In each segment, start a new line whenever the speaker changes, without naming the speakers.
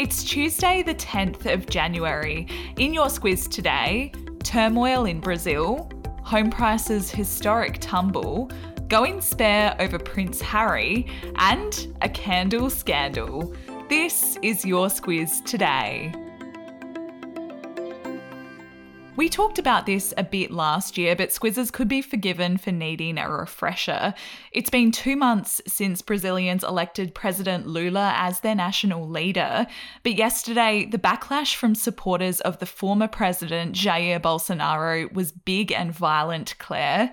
It's Tuesday, the 10th of January. In your squiz today, turmoil in Brazil, home prices historic tumble, going spare over Prince Harry, and a candle scandal. This is your squiz today. We talked about this a bit last year, but squizzes could be forgiven for needing a refresher. It's been two months since Brazilians elected President Lula as their national leader, but yesterday the backlash from supporters of the former president Jair Bolsonaro was big and violent, Claire.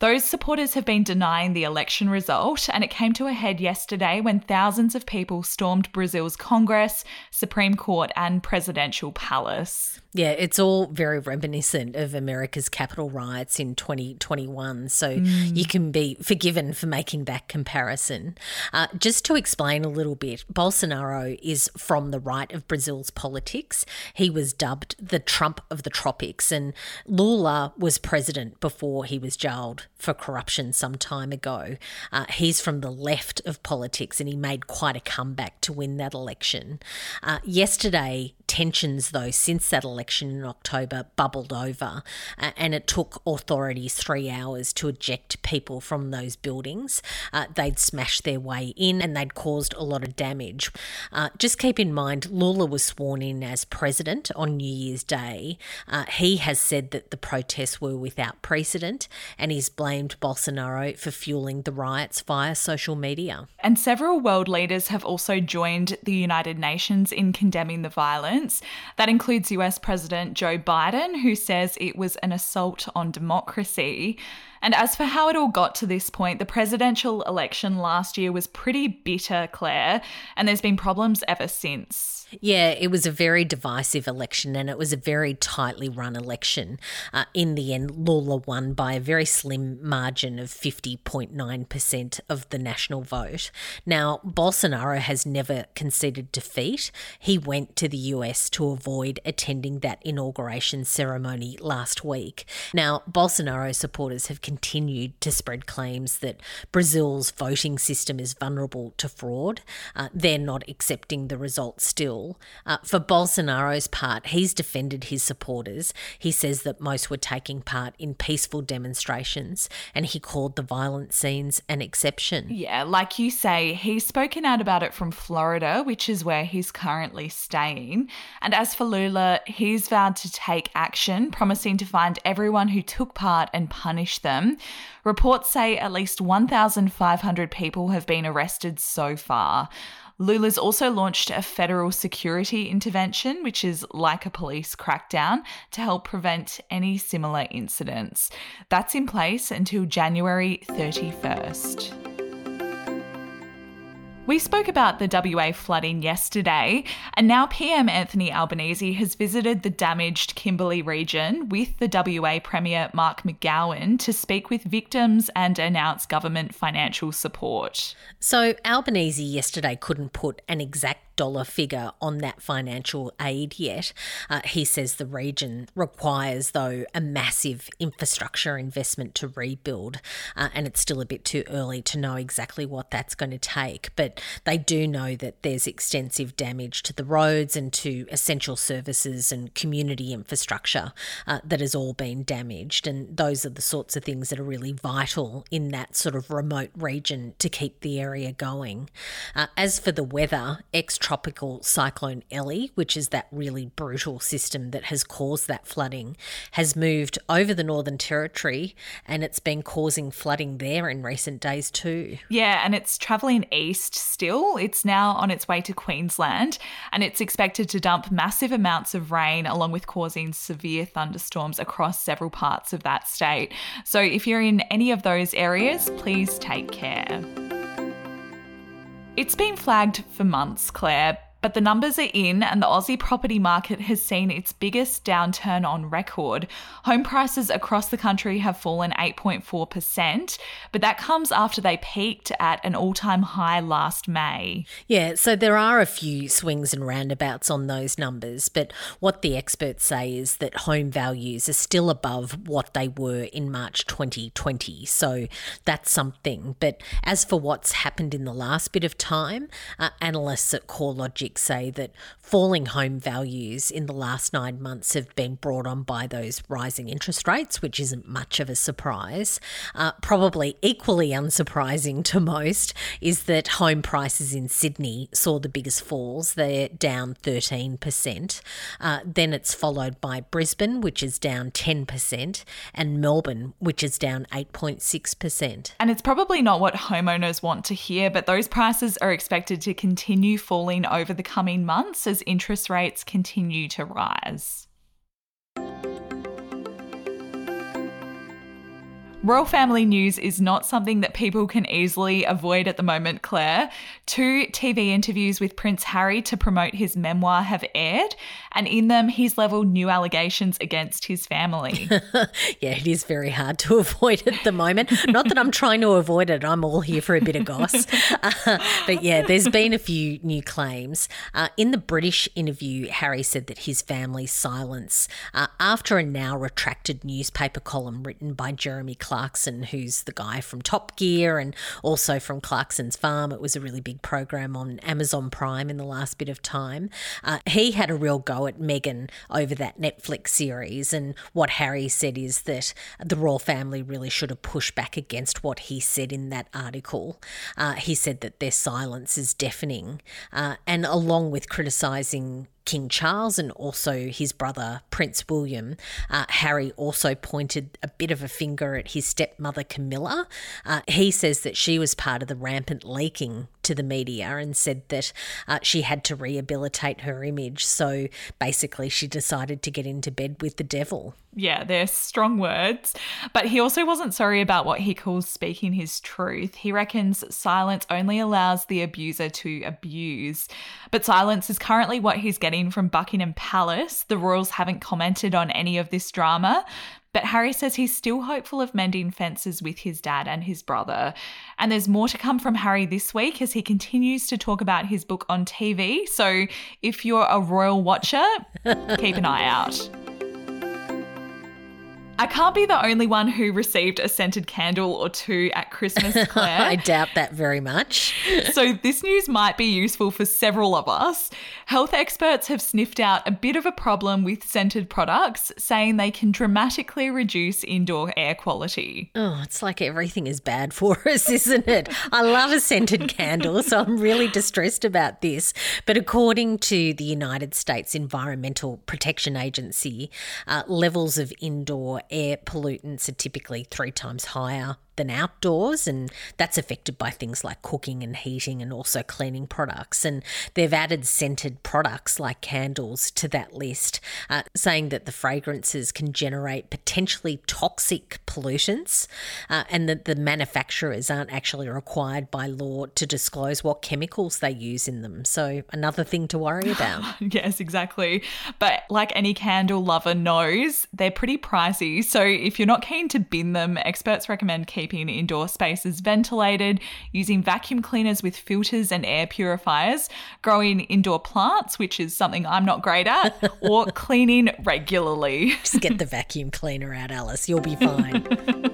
Those supporters have been denying the election result, and it came to a head yesterday when thousands of people stormed Brazil's Congress, Supreme Court, and presidential palace.
Yeah, it's all very reminiscent of America's Capitol riots in 2021. So mm. you can be forgiven for making that comparison. Uh, just to explain a little bit, Bolsonaro is from the right of Brazil's politics. He was dubbed the Trump of the tropics, and Lula was president before he was jailed for corruption some time ago. Uh, he's from the left of politics, and he made quite a comeback to win that election. Uh, yesterday, tensions, though, since that election in October bubbled over, uh, and it took authorities three hours to eject people from those buildings. Uh, they'd smashed their way in and they'd caused a lot of damage. Uh, just keep in mind, Lula was sworn in as president on New Year's Day. Uh, he has said that the protests were without precedent, and he's blamed Bolsonaro for fueling the riots via social media.
And several world leaders have also joined the United Nations in condemning the violence. That includes US President Joe Biden, who says it was an assault on democracy. And as for how it all got to this point, the presidential election last year was pretty bitter, Claire, and there's been problems ever since.
Yeah, it was a very divisive election and it was a very tightly run election. Uh, in the end, Lula won by a very slim margin of 50.9% of the national vote. Now, Bolsonaro has never conceded defeat. He went to the US to avoid attending that inauguration ceremony last week. Now, Bolsonaro supporters have continued to spread claims that Brazil's voting system is vulnerable to fraud. Uh, they're not accepting the results still. Uh, for Bolsonaro's part, he's defended his supporters. He says that most were taking part in peaceful demonstrations and he called the violent scenes an exception.
Yeah, like you say, he's spoken out about it from Florida, which is where he's currently staying. And as for Lula, he's vowed to take action, promising to find everyone who took part and punish them. Reports say at least 1,500 people have been arrested so far. Lula's also launched a federal security intervention, which is like a police crackdown to help prevent any similar incidents. That's in place until January 31st. We spoke about the WA flooding yesterday, and now PM Anthony Albanese has visited the damaged Kimberley region with the WA Premier Mark McGowan to speak with victims and announce government financial support.
So, Albanese yesterday couldn't put an exact dollar figure on that financial aid yet. Uh, he says the region requires, though, a massive infrastructure investment to rebuild, uh, and it's still a bit too early to know exactly what that's going to take. But they do know that there's extensive damage to the roads and to essential services and community infrastructure uh, that has all been damaged, and those are the sorts of things that are really vital in that sort of remote region to keep the area going. Uh, as for the weather, extra tropical cyclone Ellie, which is that really brutal system that has caused that flooding, has moved over the Northern Territory and it's been causing flooding there in recent days too.
Yeah, and it's travelling east still. It's now on its way to Queensland and it's expected to dump massive amounts of rain along with causing severe thunderstorms across several parts of that state. So if you're in any of those areas, please take care. It's been flagged for months, Claire, But the numbers are in, and the Aussie property market has seen its biggest downturn on record. Home prices across the country have fallen 8.4%, but that comes after they peaked at an all time high last May.
Yeah, so there are a few swings and roundabouts on those numbers, but what the experts say is that home values are still above what they were in March 2020. So that's something. But as for what's happened in the last bit of time, uh, analysts at CoreLogic say that falling home values in the last nine months have been brought on by those rising interest rates, which isn't much of a surprise. Uh, probably equally unsurprising to most is that home prices in Sydney saw the biggest falls. They're down 13%. Uh, then it's followed by Brisbane, which is down 10%, and Melbourne, which is down 8.6%.
And it's probably not what homeowners want to hear, but those prices are expected to continue falling over the coming months as interest rates continue to rise. Royal family news is not something that people can easily avoid at the moment, Claire. Two TV interviews with Prince Harry to promote his memoir have aired, and in them, he's leveled new allegations against his family.
yeah, it is very hard to avoid at the moment. Not that I'm trying to avoid it, I'm all here for a bit of goss. Uh, but yeah, there's been a few new claims. Uh, in the British interview, Harry said that his family's silence, uh, after a now retracted newspaper column written by Jeremy Clark, Clarkson, who's the guy from Top Gear and also from Clarkson's Farm. It was a really big program on Amazon Prime in the last bit of time. Uh, he had a real go at Meghan over that Netflix series, and what Harry said is that the royal family really should have pushed back against what he said in that article. Uh, he said that their silence is deafening, uh, and along with criticising King Charles and also his brother Prince William, uh, Harry also pointed a bit of a finger at his stepmother Camilla. Uh, he says that she was part of the rampant leaking to the media and said that uh, she had to rehabilitate her image. So basically, she decided to get into bed with the devil.
Yeah, they're strong words. But he also wasn't sorry about what he calls speaking his truth. He reckons silence only allows the abuser to abuse. But silence is currently what he's getting from Buckingham Palace. The royals haven't commented on any of this drama. But Harry says he's still hopeful of mending fences with his dad and his brother. And there's more to come from Harry this week as he continues to talk about his book on TV. So if you're a royal watcher, keep an eye out. I can't be the only one who received a scented candle or two at Christmas, Claire.
I doubt that very much.
so, this news might be useful for several of us. Health experts have sniffed out a bit of a problem with scented products, saying they can dramatically reduce indoor air quality.
Oh, it's like everything is bad for us, isn't it? I love a scented candle, so I'm really distressed about this. But according to the United States Environmental Protection Agency, uh, levels of indoor air pollutants are typically three times higher than outdoors, and that's affected by things like cooking and heating and also cleaning products. And they've added scented products like candles to that list, uh, saying that the fragrances can generate potentially toxic pollutants uh, and that the manufacturers aren't actually required by law to disclose what chemicals they use in them. So, another thing to worry about.
yes, exactly. But like any candle lover knows, they're pretty pricey. So, if you're not keen to bin them, experts recommend keeping keeping indoor spaces ventilated, using vacuum cleaners with filters and air purifiers, growing indoor plants, which is something I'm not great at, or cleaning regularly.
Just get the vacuum cleaner out, Alice. You'll be fine.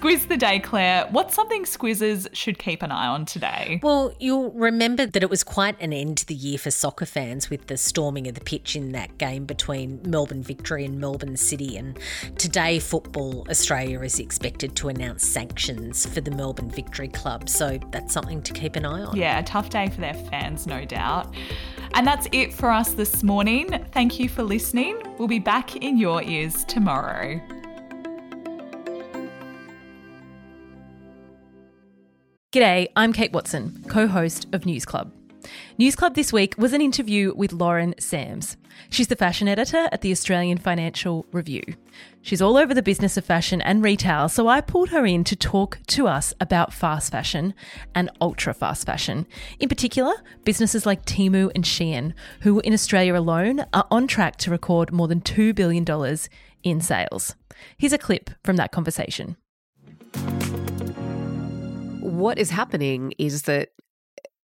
Squiz the day, Claire. What's something squizzers should keep an eye on today?
Well, you'll remember that it was quite an end to the year for soccer fans with the storming of the pitch in that game between Melbourne Victory and Melbourne City. And today, Football Australia is expected to announce sanctions for the Melbourne Victory Club. So that's something to keep an eye on.
Yeah, a tough day for their fans, no doubt. And that's it for us this morning. Thank you for listening. We'll be back in your ears tomorrow.
G'day, I'm Kate Watson, co host of News Club. News Club this week was an interview with Lauren Sams. She's the fashion editor at the Australian Financial Review. She's all over the business of fashion and retail, so I pulled her in to talk to us about fast fashion and ultra fast fashion. In particular, businesses like Temu and Shein, who in Australia alone are on track to record more than $2 billion in sales. Here's a clip from that conversation.
What is happening is that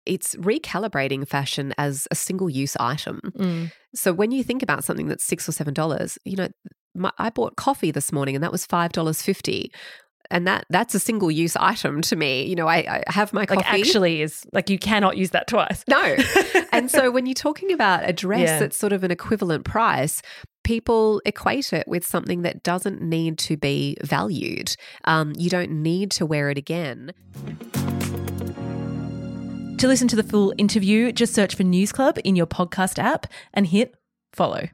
it's recalibrating fashion as a single use item.
Mm.
So when you think about something that's six or seven dollars, you know, my, I bought coffee this morning and that was five dollars fifty. And that that's a single use item to me. You know, I, I have my coffee.
Like, actually, is like you cannot use that twice.
No. and so when you're talking about a dress
Yeah.
that's sort of an equivalent price, people equate it with something that doesn't need to be valued. Um, you don't need to wear it again.
To listen to the full interview, just search for News Club in your podcast app and hit follow.